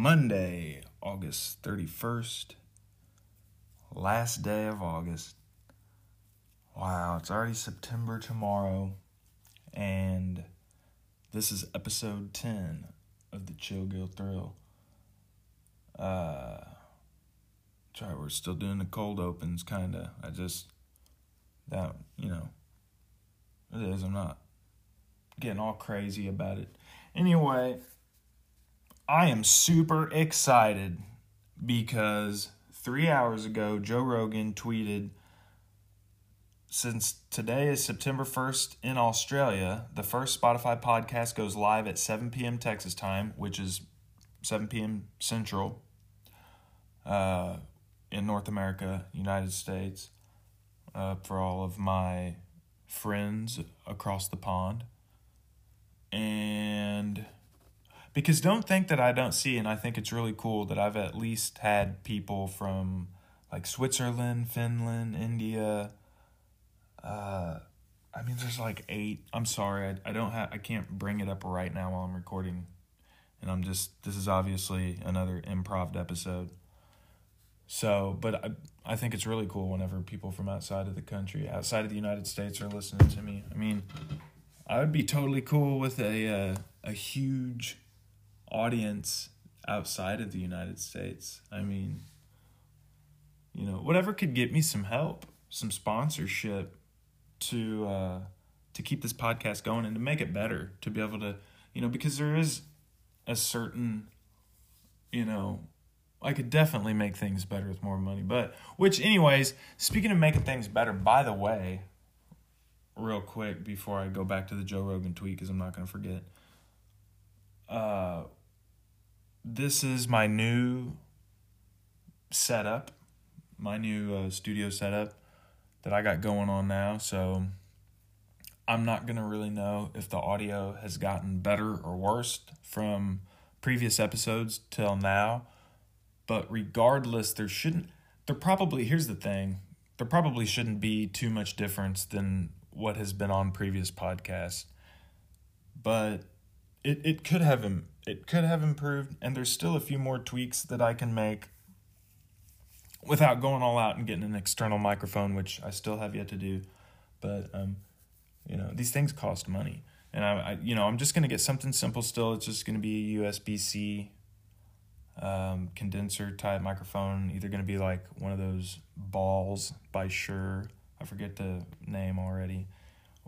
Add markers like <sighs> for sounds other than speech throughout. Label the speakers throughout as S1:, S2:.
S1: Monday, August 31st. Last day of August. Wow, it's already September tomorrow. And this is episode 10 of the Chill Gill Thrill. Uh, try, we're still doing the cold opens, kind of. I just, that, you know, it is. I'm not getting all crazy about it. Anyway, I am super excited because three hours ago, Joe Rogan tweeted since today is September 1st in Australia, the first Spotify podcast goes live at 7 p.m. Texas time, which is 7 p.m. Central uh, in North America, United States, uh, for all of my friends across the pond. And because don't think that I don't see, and I think it's really cool that I've at least had people from like Switzerland, Finland, India. Uh, I mean, there's like eight. I'm sorry, I, I don't have, I can't bring it up right now while I'm recording, and I'm just this is obviously another improv episode. So, but I, I think it's really cool whenever people from outside of the country, outside of the United States, are listening to me. I mean, I would be totally cool with a uh, a huge audience outside of the United States. I mean, you know, whatever could get me some help, some sponsorship to uh, to keep this podcast going and to make it better, to be able to, you know, because there is a certain, you know, I could definitely make things better with more money. But which, anyways, speaking of making things better, by the way, real quick before I go back to the Joe Rogan tweet because I'm not going to forget. Uh, this is my new setup, my new uh, studio setup that I got going on now. So I'm not going to really know if the audio has gotten better or worse from previous episodes till now. But regardless, there shouldn't, there probably, here's the thing, there probably shouldn't be too much difference than what has been on previous podcasts. But it, it could have it could have improved and there's still a few more tweaks that I can make without going all out and getting an external microphone which I still have yet to do. But um you know these things cost money. And I, I you know I'm just going to get something simple still. It's just going to be a USB-C um, condenser type microphone either going to be like one of those balls by Shure. I forget the name already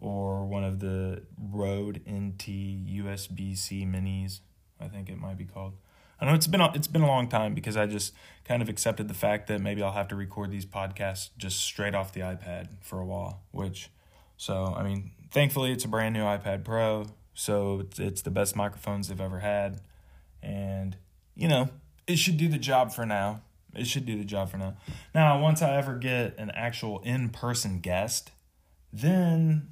S1: or one of the Rode NT USB C minis. I think it might be called. I know it's been a, it's been a long time because I just kind of accepted the fact that maybe I'll have to record these podcasts just straight off the iPad for a while. Which, so I mean, thankfully it's a brand new iPad Pro, so it's, it's the best microphones they've ever had, and you know it should do the job for now. It should do the job for now. Now, once I ever get an actual in person guest, then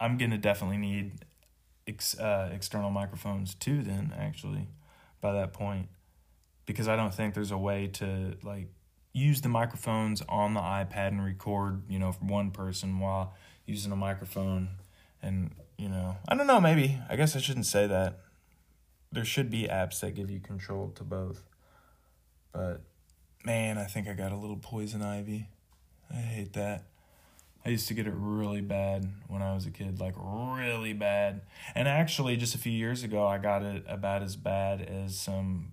S1: I'm gonna definitely need ex, uh, external microphones too. Then actually, by that point, because I don't think there's a way to like use the microphones on the iPad and record, you know, one person while using a microphone. And you know, I don't know. Maybe I guess I shouldn't say that. There should be apps that give you control to both. But man, I think I got a little poison ivy. I hate that. I used to get it really bad when I was a kid, like really bad. And actually, just a few years ago, I got it about as bad as some.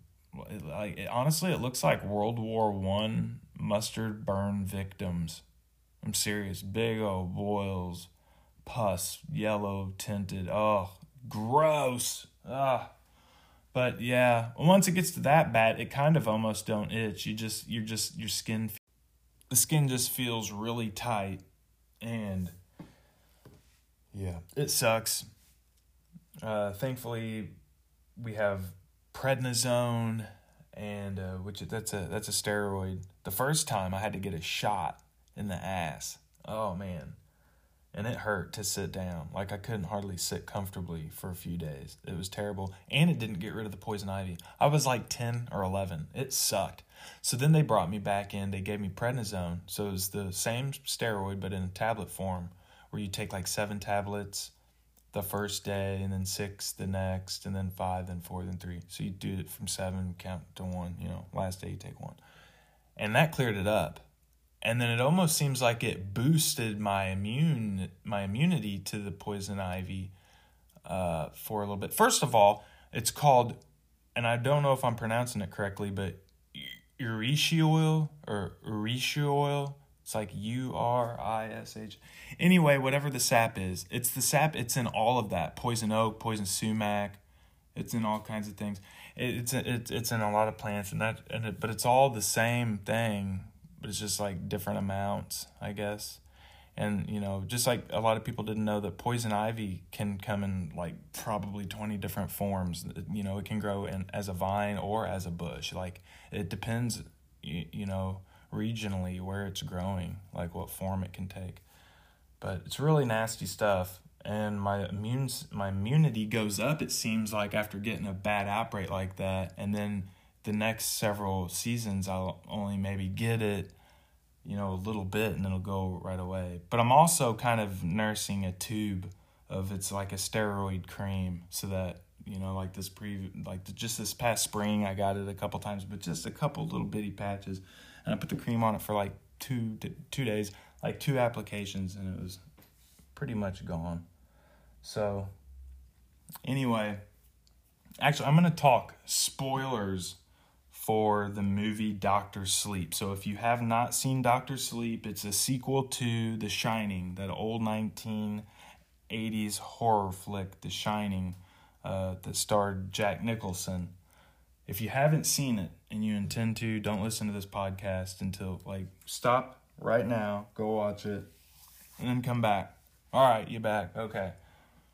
S1: Like it, honestly, it looks like World War One mustard burn victims. I'm serious. Big old boils, pus, yellow tinted. Oh, gross. Ah. But yeah, once it gets to that bad, it kind of almost don't itch. You just, you're just, your skin, the skin just feels really tight and yeah, it sucks. Uh, thankfully, we have prednisone, and uh, which that's a that's a steroid. The first time I had to get a shot in the ass. Oh man, and it hurt to sit down. Like I couldn't hardly sit comfortably for a few days. It was terrible, and it didn't get rid of the poison ivy. I was like ten or eleven. It sucked. So then they brought me back in. They gave me prednisone. So it was the same steroid, but in a tablet form, where you take like seven tablets the first day, and then six the next, and then five, then four, then three. So you do it from seven, count to one. You know, last day you take one, and that cleared it up. And then it almost seems like it boosted my immune my immunity to the poison ivy uh, for a little bit. First of all, it's called, and I don't know if I'm pronouncing it correctly, but Reishi oil or Reishi oil. It's like U R I S H. Anyway, whatever the sap is, it's the sap. It's in all of that poison oak, poison sumac. It's in all kinds of things. It, it's it's it's in a lot of plants, and that and it, but it's all the same thing, but it's just like different amounts, I guess and you know just like a lot of people didn't know that poison ivy can come in like probably 20 different forms. You know it can grow in as a vine or as a bush. Like it depends you, you know regionally where it's growing like what form it can take. But it's really nasty stuff. And my immune my immunity goes up it seems like after getting a bad outbreak like that. And then the next several seasons I'll only maybe get it you know, a little bit and it'll go right away. But I'm also kind of nursing a tube of it's like a steroid cream so that you know like this pre like just this past spring I got it a couple times but just a couple little bitty patches and I put the cream on it for like two two days like two applications and it was pretty much gone. So anyway, actually I'm going to talk spoilers for the movie Doctor Sleep. So if you have not seen Doctor Sleep, it's a sequel to The Shining, that old 1980s horror flick, The Shining, uh, that starred Jack Nicholson. If you haven't seen it and you intend to, don't listen to this podcast until, like, stop right now, go watch it, and then come back. All right, you back. Okay.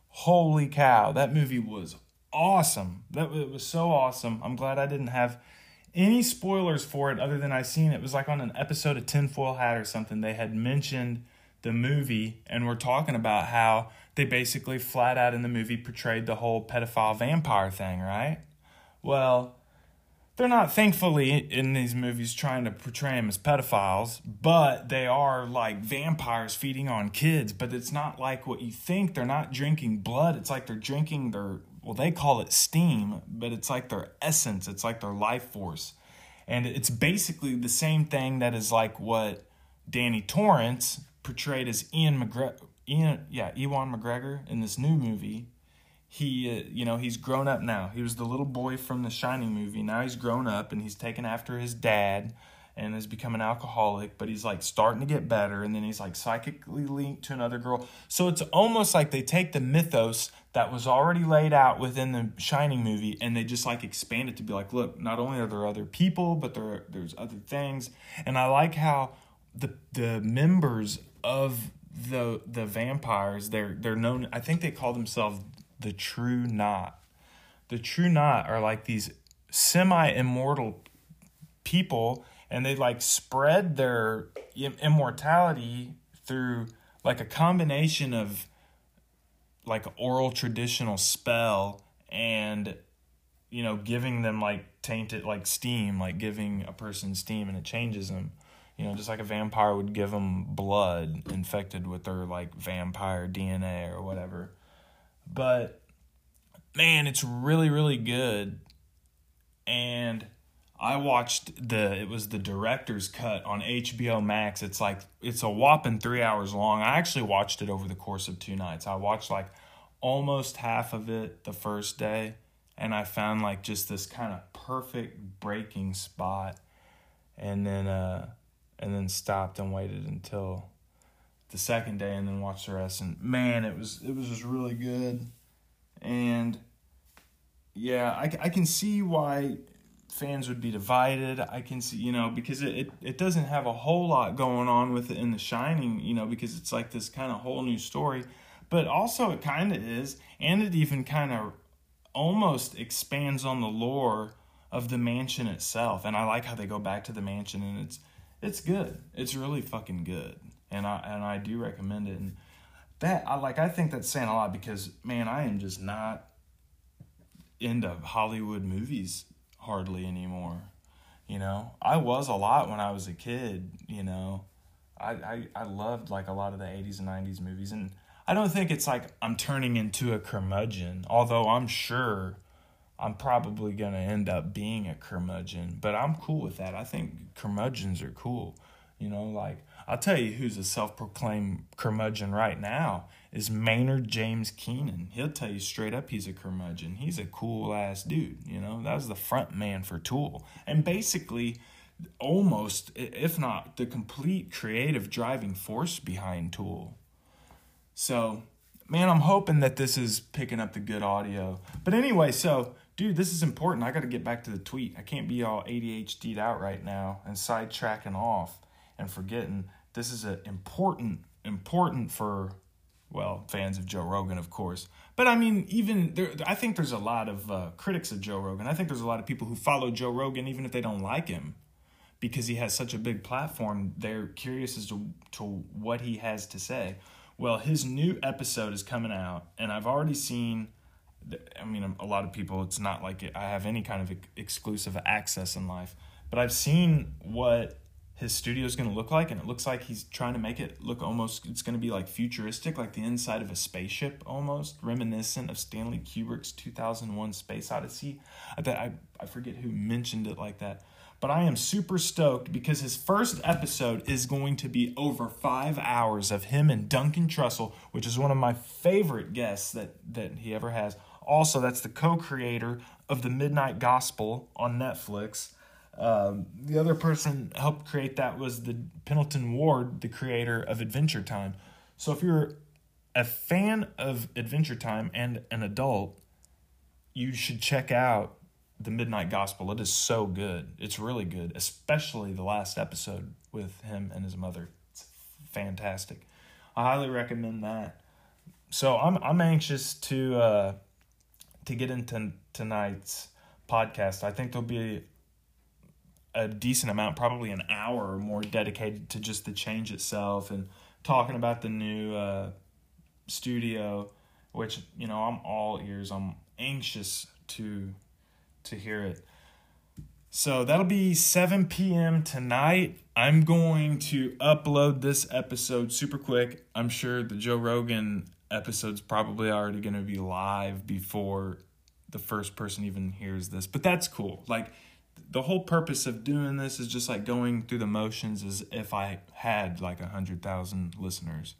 S1: Holy cow, that movie was awesome. That it was so awesome. I'm glad I didn't have any spoilers for it other than I seen it was like on an episode of Tinfoil Hat or something. They had mentioned the movie and were talking about how they basically flat out in the movie portrayed the whole pedophile vampire thing, right? Well, they're not thankfully in these movies trying to portray them as pedophiles, but they are like vampires feeding on kids. But it's not like what you think. They're not drinking blood. It's like they're drinking their well, they call it steam, but it's like their essence, it's like their life force. And it's basically the same thing that is like what Danny Torrance portrayed as Ian McGregor, Ian, yeah, Ewan McGregor in this new movie. He, uh, you know, he's grown up now. He was the little boy from the Shining movie. Now he's grown up and he's taken after his dad and has become an alcoholic, but he's like starting to get better, and then he's like psychically linked to another girl. So it's almost like they take the mythos that was already laid out within the Shining movie, and they just like expand it to be like, look, not only are there other people, but there there's other things, and I like how the the members of the the vampires they're they're known. I think they call themselves the True Knot. The True Knot are like these semi immortal people and they like spread their immortality through like a combination of like oral traditional spell and you know giving them like tainted like steam like giving a person steam and it changes them. You know just like a vampire would give them blood infected with their like vampire dna or whatever. But man it's really really good. And I watched the it was the director's cut on HBO Max. It's like it's a whopping 3 hours long. I actually watched it over the course of two nights. I watched like almost half of it the first day and I found like just this kind of perfect breaking spot and then uh and then stopped and waited until the second day and then watched the rest and man it was it was just really good and yeah I, I can see why fans would be divided. I can see, you know, because it, it, it doesn't have a whole lot going on with it in The Shining, you know, because it's like this kind of whole new story. But also, it kind of is, and it even kind of almost expands on the lore of the mansion itself. And I like how they go back to the mansion, and it's it's good. It's really fucking good, and I and I do recommend it. And that I like. I think that's saying a lot because man, I am just not into Hollywood movies hardly anymore. You know, I was a lot when I was a kid, you know. I, I, I loved like a lot of the 80s and 90s movies and I don't think it's like I'm turning into a curmudgeon, although I'm sure I'm probably going to end up being a curmudgeon, but I'm cool with that. I think curmudgeons are cool. You know, like I'll tell you who's a self-proclaimed curmudgeon right now is Maynard James Keenan. He'll tell you straight up he's a curmudgeon. He's a cool ass dude. You know, that was the front man for Tool, and basically, almost if not the complete creative driving force behind Tool. So, man, I'm hoping that this is picking up the good audio. But anyway, so dude, this is important. I got to get back to the tweet. I can't be all ADHD'd out right now and sidetracking off and forgetting this is a important important for well fans of Joe Rogan of course. But I mean even there I think there's a lot of uh, critics of Joe Rogan. I think there's a lot of people who follow Joe Rogan even if they don't like him because he has such a big platform. They're curious as to to what he has to say. Well his new episode is coming out and I've already seen I mean a lot of people it's not like I have any kind of exclusive access in life but I've seen what his studio is going to look like and it looks like he's trying to make it look almost it's going to be like futuristic like the inside of a spaceship almost reminiscent of stanley kubrick's 2001 space odyssey. I I, I forget who mentioned it like that. But i am super stoked because his first episode is going to be over five hours of him and duncan trussell which is one of my favorite guests that that he ever has. Also that's the co-creator of the midnight gospel on netflix um, the other person helped create that was the Pendleton Ward, the creator of Adventure Time. So if you're a fan of Adventure Time and an adult, you should check out the Midnight Gospel. It is so good. It's really good, especially the last episode with him and his mother. It's fantastic. I highly recommend that. So I'm I'm anxious to uh, to get into tonight's podcast. I think there'll be a decent amount, probably an hour or more, dedicated to just the change itself and talking about the new uh, studio, which you know I'm all ears. I'm anxious to to hear it. So that'll be 7 p.m. tonight. I'm going to upload this episode super quick. I'm sure the Joe Rogan episode's probably already going to be live before the first person even hears this, but that's cool. Like the whole purpose of doing this is just like going through the motions as if I had like a hundred thousand listeners.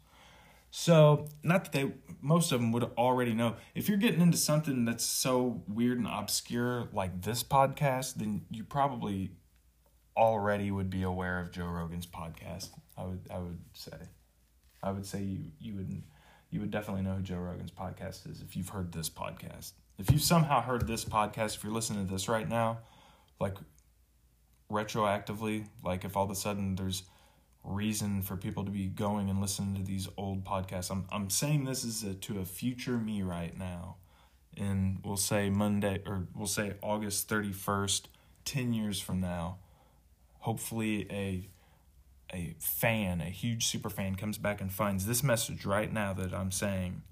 S1: So, not that they, most of them would already know. If you're getting into something that's so weird and obscure like this podcast, then you probably already would be aware of Joe Rogan's podcast. I would, I would say, I would say you, you would, you would definitely know who Joe Rogan's podcast is if you've heard this podcast. If you've somehow heard this podcast, if you're listening to this right now, like retroactively like if all of a sudden there's reason for people to be going and listening to these old podcasts i'm i'm saying this is a, to a future me right now. And we'll say monday or we'll say august 31st 10 years from now hopefully a a fan a huge super fan comes back and finds this message right now that i'm saying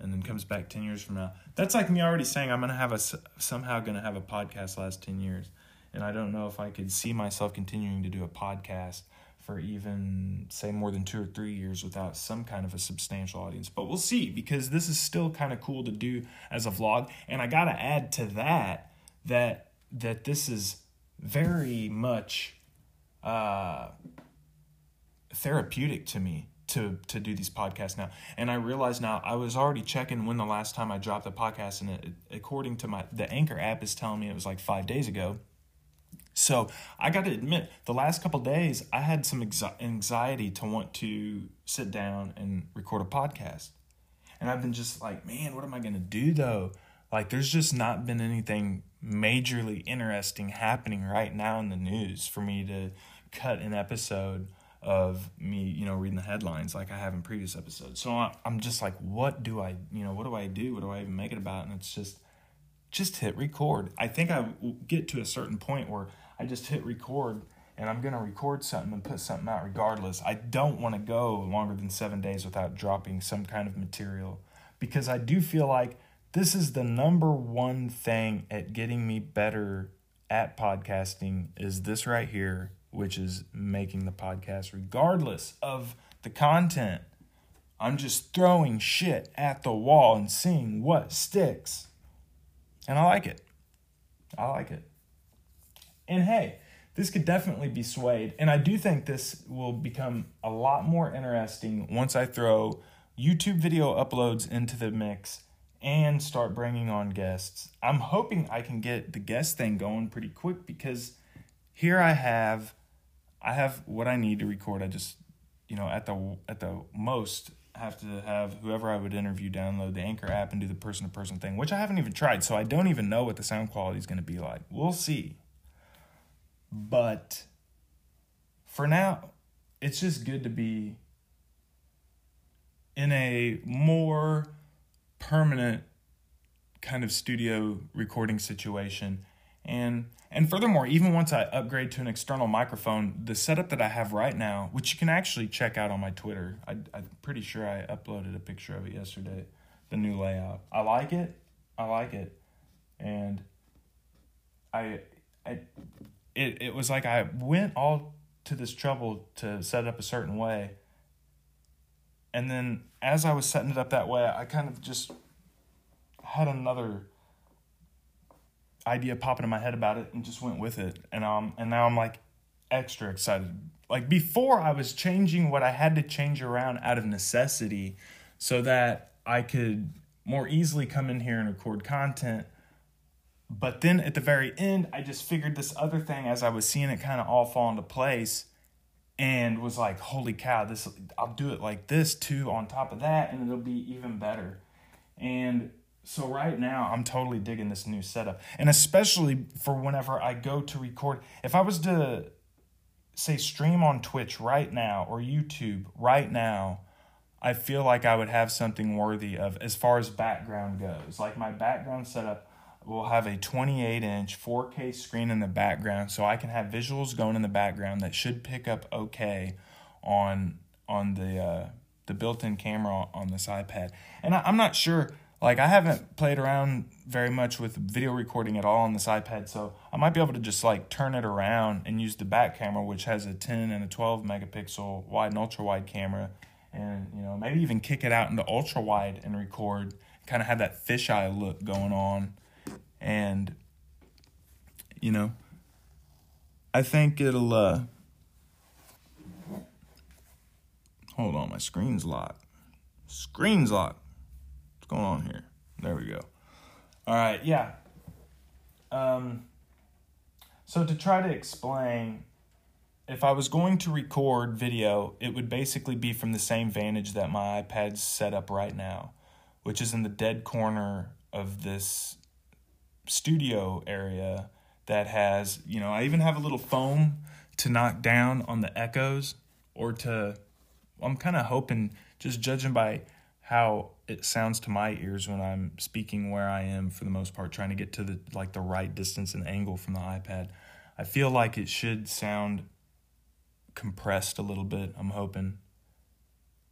S1: and then comes back 10 years from now. That's like me already saying i'm gonna have a somehow gonna have a podcast last 10 years and I don't know if I could see myself continuing to do a podcast for even say more than two or three years without some kind of a substantial audience. But we'll see because this is still kind of cool to do as a vlog. And I gotta add to that that that this is very much uh, therapeutic to me to to do these podcasts now. And I realize now I was already checking when the last time I dropped a podcast, and it, according to my the Anchor app is telling me it was like five days ago. So I got to admit, the last couple days, I had some anxiety to want to sit down and record a podcast. And I've been just like, man, what am I going to do though? Like, there's just not been anything majorly interesting happening right now in the news for me to cut an episode of me, you know, reading the headlines like I have in previous episodes. So I'm just like, what do I, you know, what do I do? What do I even make it about? And it's just, just hit record. I think I get to a certain point where I just hit record and I'm going to record something and put something out regardless. I don't want to go longer than seven days without dropping some kind of material because I do feel like this is the number one thing at getting me better at podcasting is this right here, which is making the podcast regardless of the content. I'm just throwing shit at the wall and seeing what sticks. And I like it. I like it. And hey, this could definitely be swayed. And I do think this will become a lot more interesting once I throw YouTube video uploads into the mix and start bringing on guests. I'm hoping I can get the guest thing going pretty quick because here I have I have what I need to record. I just you know at the at the most have to have whoever I would interview download the Anchor app and do the person to person thing, which I haven't even tried. So I don't even know what the sound quality is going to be like. We'll see. But for now, it's just good to be in a more permanent kind of studio recording situation. And and furthermore even once i upgrade to an external microphone the setup that i have right now which you can actually check out on my twitter I, i'm pretty sure i uploaded a picture of it yesterday the new layout. I like it. I like it. And i i it, it was like i went all to this trouble to set it up a certain way and then as I was setting it up that way, I kind of just had another idea popping in my head about it and just went with it. And um and now I'm like extra excited. Like before I was changing what I had to change around out of necessity so that I could more easily come in here and record content. But then at the very end, I just figured this other thing as I was seeing it kind of all fall into place and was like, holy cow, this I'll do it like this too on top of that, and it'll be even better. And so right now I'm totally digging this new setup. And especially for whenever I go to record. If I was to say stream on Twitch right now or YouTube right now, I feel like I would have something worthy of as far as background goes. Like my background setup will have a 28 inch 4K screen in the background so I can have visuals going in the background that should pick up okay on on the uh, the built-in camera on this iPad. And I, I'm not sure like I haven't played around very much with video recording at all on this iPad, so I might be able to just like turn it around and use the back camera, which has a 10 and a 12 megapixel wide and ultra wide camera, and you know maybe even kick it out into ultra wide and record, kind of have that fisheye look going on and you know i think it'll uh hold on my screen's locked. Screen's locked. What's going on here? There we go. All right yeah. Um so to try to explain if I was going to record video, it would basically be from the same vantage that my iPad's set up right now, which is in the dead corner of this studio area that has, you know, I even have a little foam to knock down on the echoes or to, I'm kind of hoping, just judging by how it sounds to my ears when I'm speaking where I am for the most part, trying to get to the like the right distance and angle from the iPad. I feel like it should sound compressed a little bit, I'm hoping.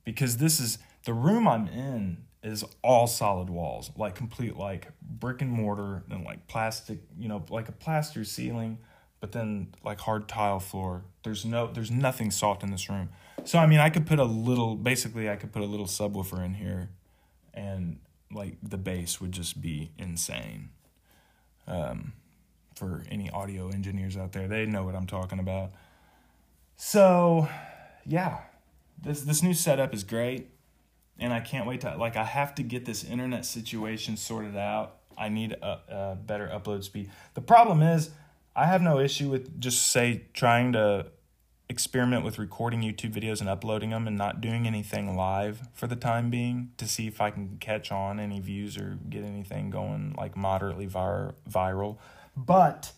S1: Because this is the room I'm in is all solid walls, like complete like brick and mortar and like plastic, you know, like a plaster ceiling, but then like hard tile floor. There's no there's nothing soft in this room. So I mean, I could put a little basically I could put a little subwoofer in here and like the bass would just be insane. Um for any audio engineers out there, they know what I'm talking about. So, yeah. This this new setup is great and I can't wait to like I have to get this internet situation sorted out. I need a, a, better upload speed. The problem is I have no issue with just say trying to experiment with recording YouTube videos and uploading them and not doing anything live for the time being to see if I can catch on any views or get anything going like moderately vir- viral. But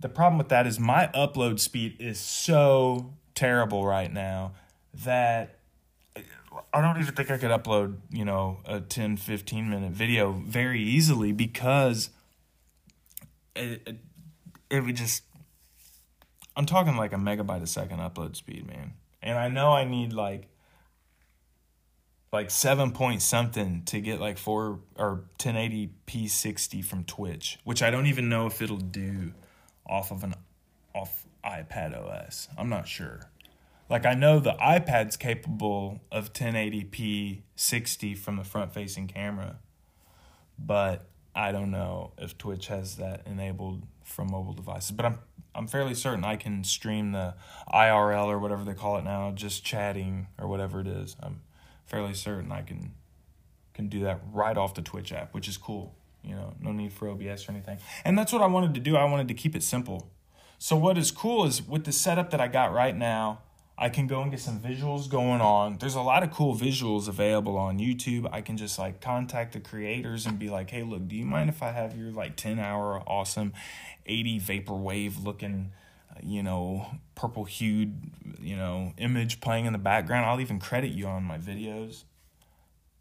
S1: the problem with that is my upload speed is so terrible right now that I don't even think I could upload, you know, a 10, 15 minute video very easily because it, it, it would just, I'm talking like a megabyte a second upload speed, man. And I know I need like, like seven point something to get like four or 1080p 60 from Twitch, which I don't even know if it'll do off of an, off iPad OS. I'm not sure. Like I know the iPad's capable of 1080p 60 from the front facing camera, but I don't know if Twitch has that enabled from mobile devices. But I'm I'm fairly certain I can stream the IRL or whatever they call it now, just chatting or whatever it is. I'm fairly certain I can can do that right off the Twitch app, which is cool. You know, no need for OBS or anything. And that's what I wanted to do. I wanted to keep it simple. So what is cool is with the setup that I got right now, I can go and get some visuals going on. There's a lot of cool visuals available on YouTube. I can just like contact the creators and be like, "Hey, look, do you mind if I have your like 10-hour awesome 80 vaporwave looking, you know, purple hued, you know, image playing in the background? I'll even credit you on my videos."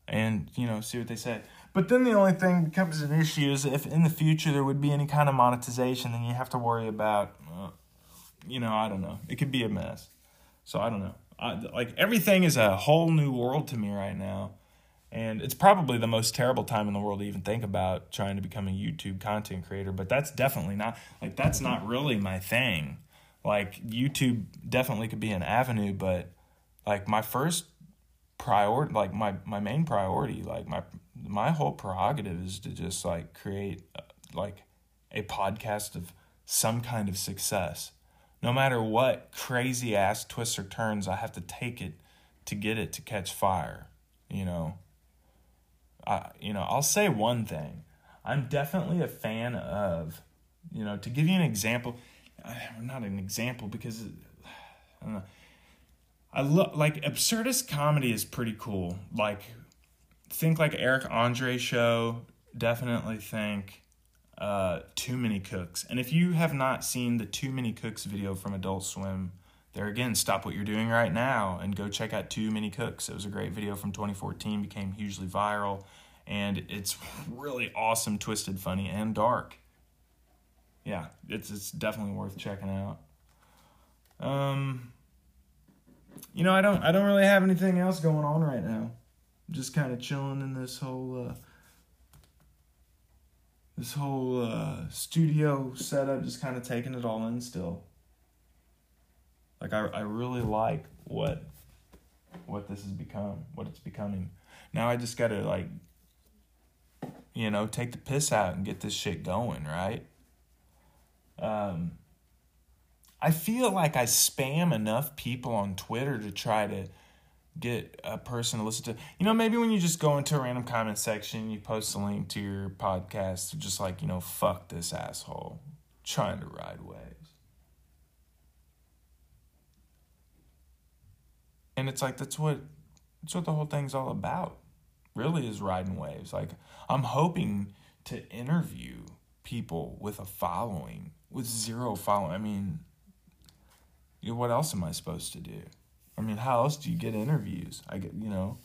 S1: And, you know, see what they say. But then the only thing becomes an issue is if in the future there would be any kind of monetization, then you have to worry about, uh, you know, I don't know. It could be a mess. So I don't know. I, like everything is a whole new world to me right now. And it's probably the most terrible time in the world to even think about trying to become a YouTube content creator. But that's definitely not, like, that's not really my thing. Like, YouTube definitely could be an avenue, but, like, my first priority, like, my, my main priority, like, my, my whole prerogative is to just, like, create, uh, like, a podcast of some kind of success no matter what crazy ass twists or turns, I have to take it to get it to catch fire. You know, I you know I'll say one thing. I'm definitely a fan of, you know, to give you an example, <sighs> not an example because <sighs> I don't know. I look like absurdist comedy is pretty cool. Like think like Eric Andre show. Definitely think uh, Too Many Cooks. And if you have not seen the Too Many Cooks video from Adult Swim, there again, stop what you're doing right now and go check out Too Many Cooks. It was a great video from 2014, became hugely viral, and it's <laughs> really awesome, twisted, funny, and dark. Yeah, it's it's definitely worth checking out. Um, you know, I don't I don't really have anything else going on right now. I'm just kind of chilling in this whole. Uh, this whole uh, studio setup, just kind of taking it all in still. Like I, I really like what what this has become, what it's becoming. Now I just gotta like you know, take the piss out and get this shit going, right? Um I feel like I spam enough people on Twitter to try to get a person to listen to you know maybe when you just go into a random comment section you post a link to your podcast just like you know fuck this asshole trying to ride waves. And it's like that's what that's what the whole thing's all about really is riding waves. Like i'm hoping to interview people with a following with zero following i mean you know, what else am i supposed to do I mean, how else do you get interviews? I get, you know,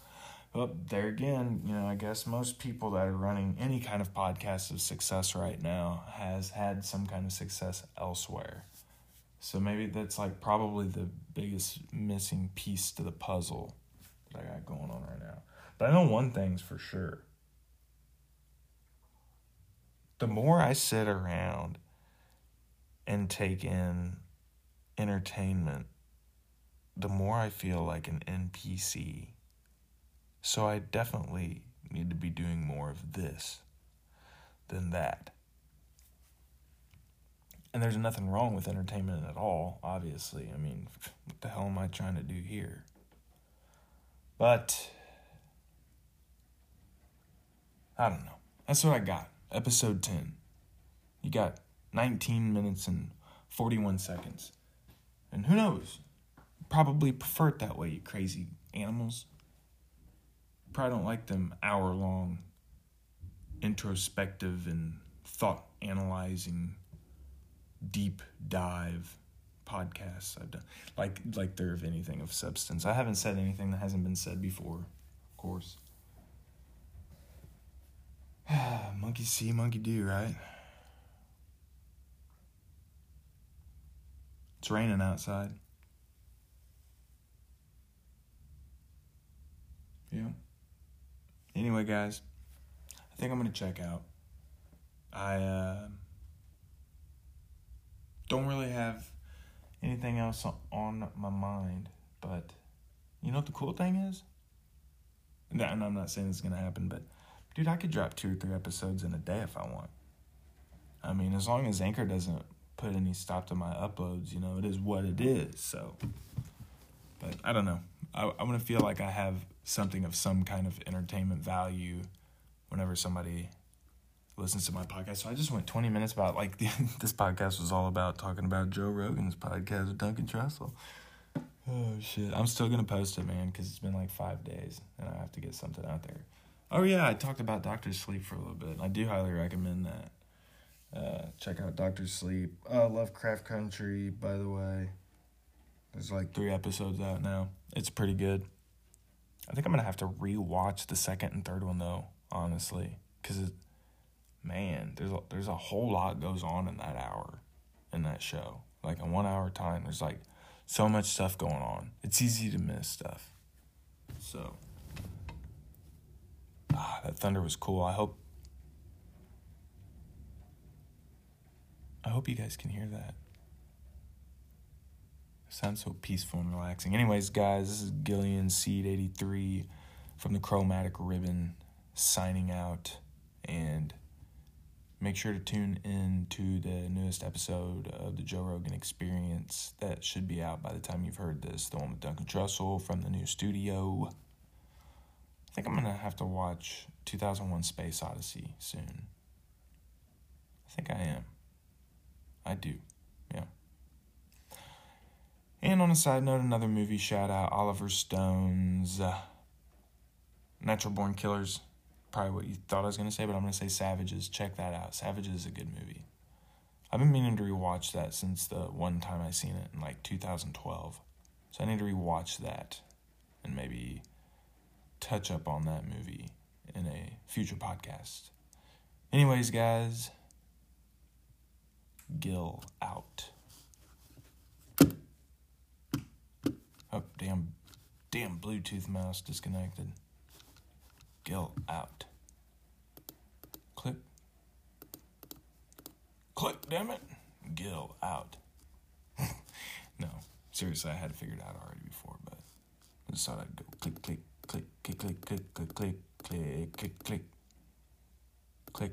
S1: but there again, you know, I guess most people that are running any kind of podcast of success right now has had some kind of success elsewhere. So maybe that's like probably the biggest missing piece to the puzzle that I got going on right now. But I know one thing's for sure. The more I sit around and take in entertainment the more I feel like an NPC. So I definitely need to be doing more of this than that. And there's nothing wrong with entertainment at all, obviously. I mean, what the hell am I trying to do here? But I don't know. That's what I got. Episode 10. You got 19 minutes and 41 seconds. And who knows? Probably prefer it that way, you crazy animals. Probably don't like them hour long, introspective and thought analyzing, deep dive podcasts I've done. Like like they're of anything of substance. I haven't said anything that hasn't been said before, of course. <sighs> monkey see, monkey do, right? It's raining outside. Yeah. Anyway, guys, I think I'm gonna check out. I uh, don't really have anything else on my mind But you know what the cool thing is? And I'm not saying it's gonna happen, but dude, I could drop two or three episodes in a day if I want. I mean, as long as Anchor doesn't put any stop to my uploads, you know, it is what it is. So, but I don't know. I, I want to feel like I have something of some kind of entertainment value whenever somebody listens to my podcast. So I just went 20 minutes about like <laughs> this podcast was all about talking about Joe Rogan's podcast with Duncan Trussell. Oh shit! I'm still gonna post it, man, because it's been like five days, and I have to get something out there. Oh yeah, I talked about Doctor Sleep for a little bit. I do highly recommend that. Uh, check out Doctor Sleep. Uh, Lovecraft Country, by the way. There's like three episodes out now. It's pretty good. I think I'm gonna have to rewatch the second and third one though, honestly, because man, there's a, there's a whole lot goes on in that hour, in that show. Like in one hour time, there's like so much stuff going on. It's easy to miss stuff. So, ah, that thunder was cool. I hope. I hope you guys can hear that. Sounds so peaceful and relaxing. Anyways, guys, this is Gillian Seed 83 from the Chromatic Ribbon signing out. And Make sure to tune in to the newest episode of the Joe Rogan Experience that should be out by the time you've heard this. The one with Duncan Trussell from the new studio. I think I'm going to have to watch 2001 Space Odyssey soon. I think I am. I do. And on a side note, another movie shout out Oliver Stone's uh, Natural Born Killers probably what you thought I was going to say, but I'm going to say Savages. Check that out. Savages is a good movie. I've been meaning to rewatch that since the one time I seen it in like 2012. So I need to rewatch that and maybe touch up on that movie in a future podcast. Anyways, guys, Gil out. Oh, damn, damn Bluetooth mouse disconnected. Gil out. Click. Click, damn it. Gil out. no, seriously, I had it out already before, but I just thought I'd go click click, click, click, click, click, click, click, click, click, click, click.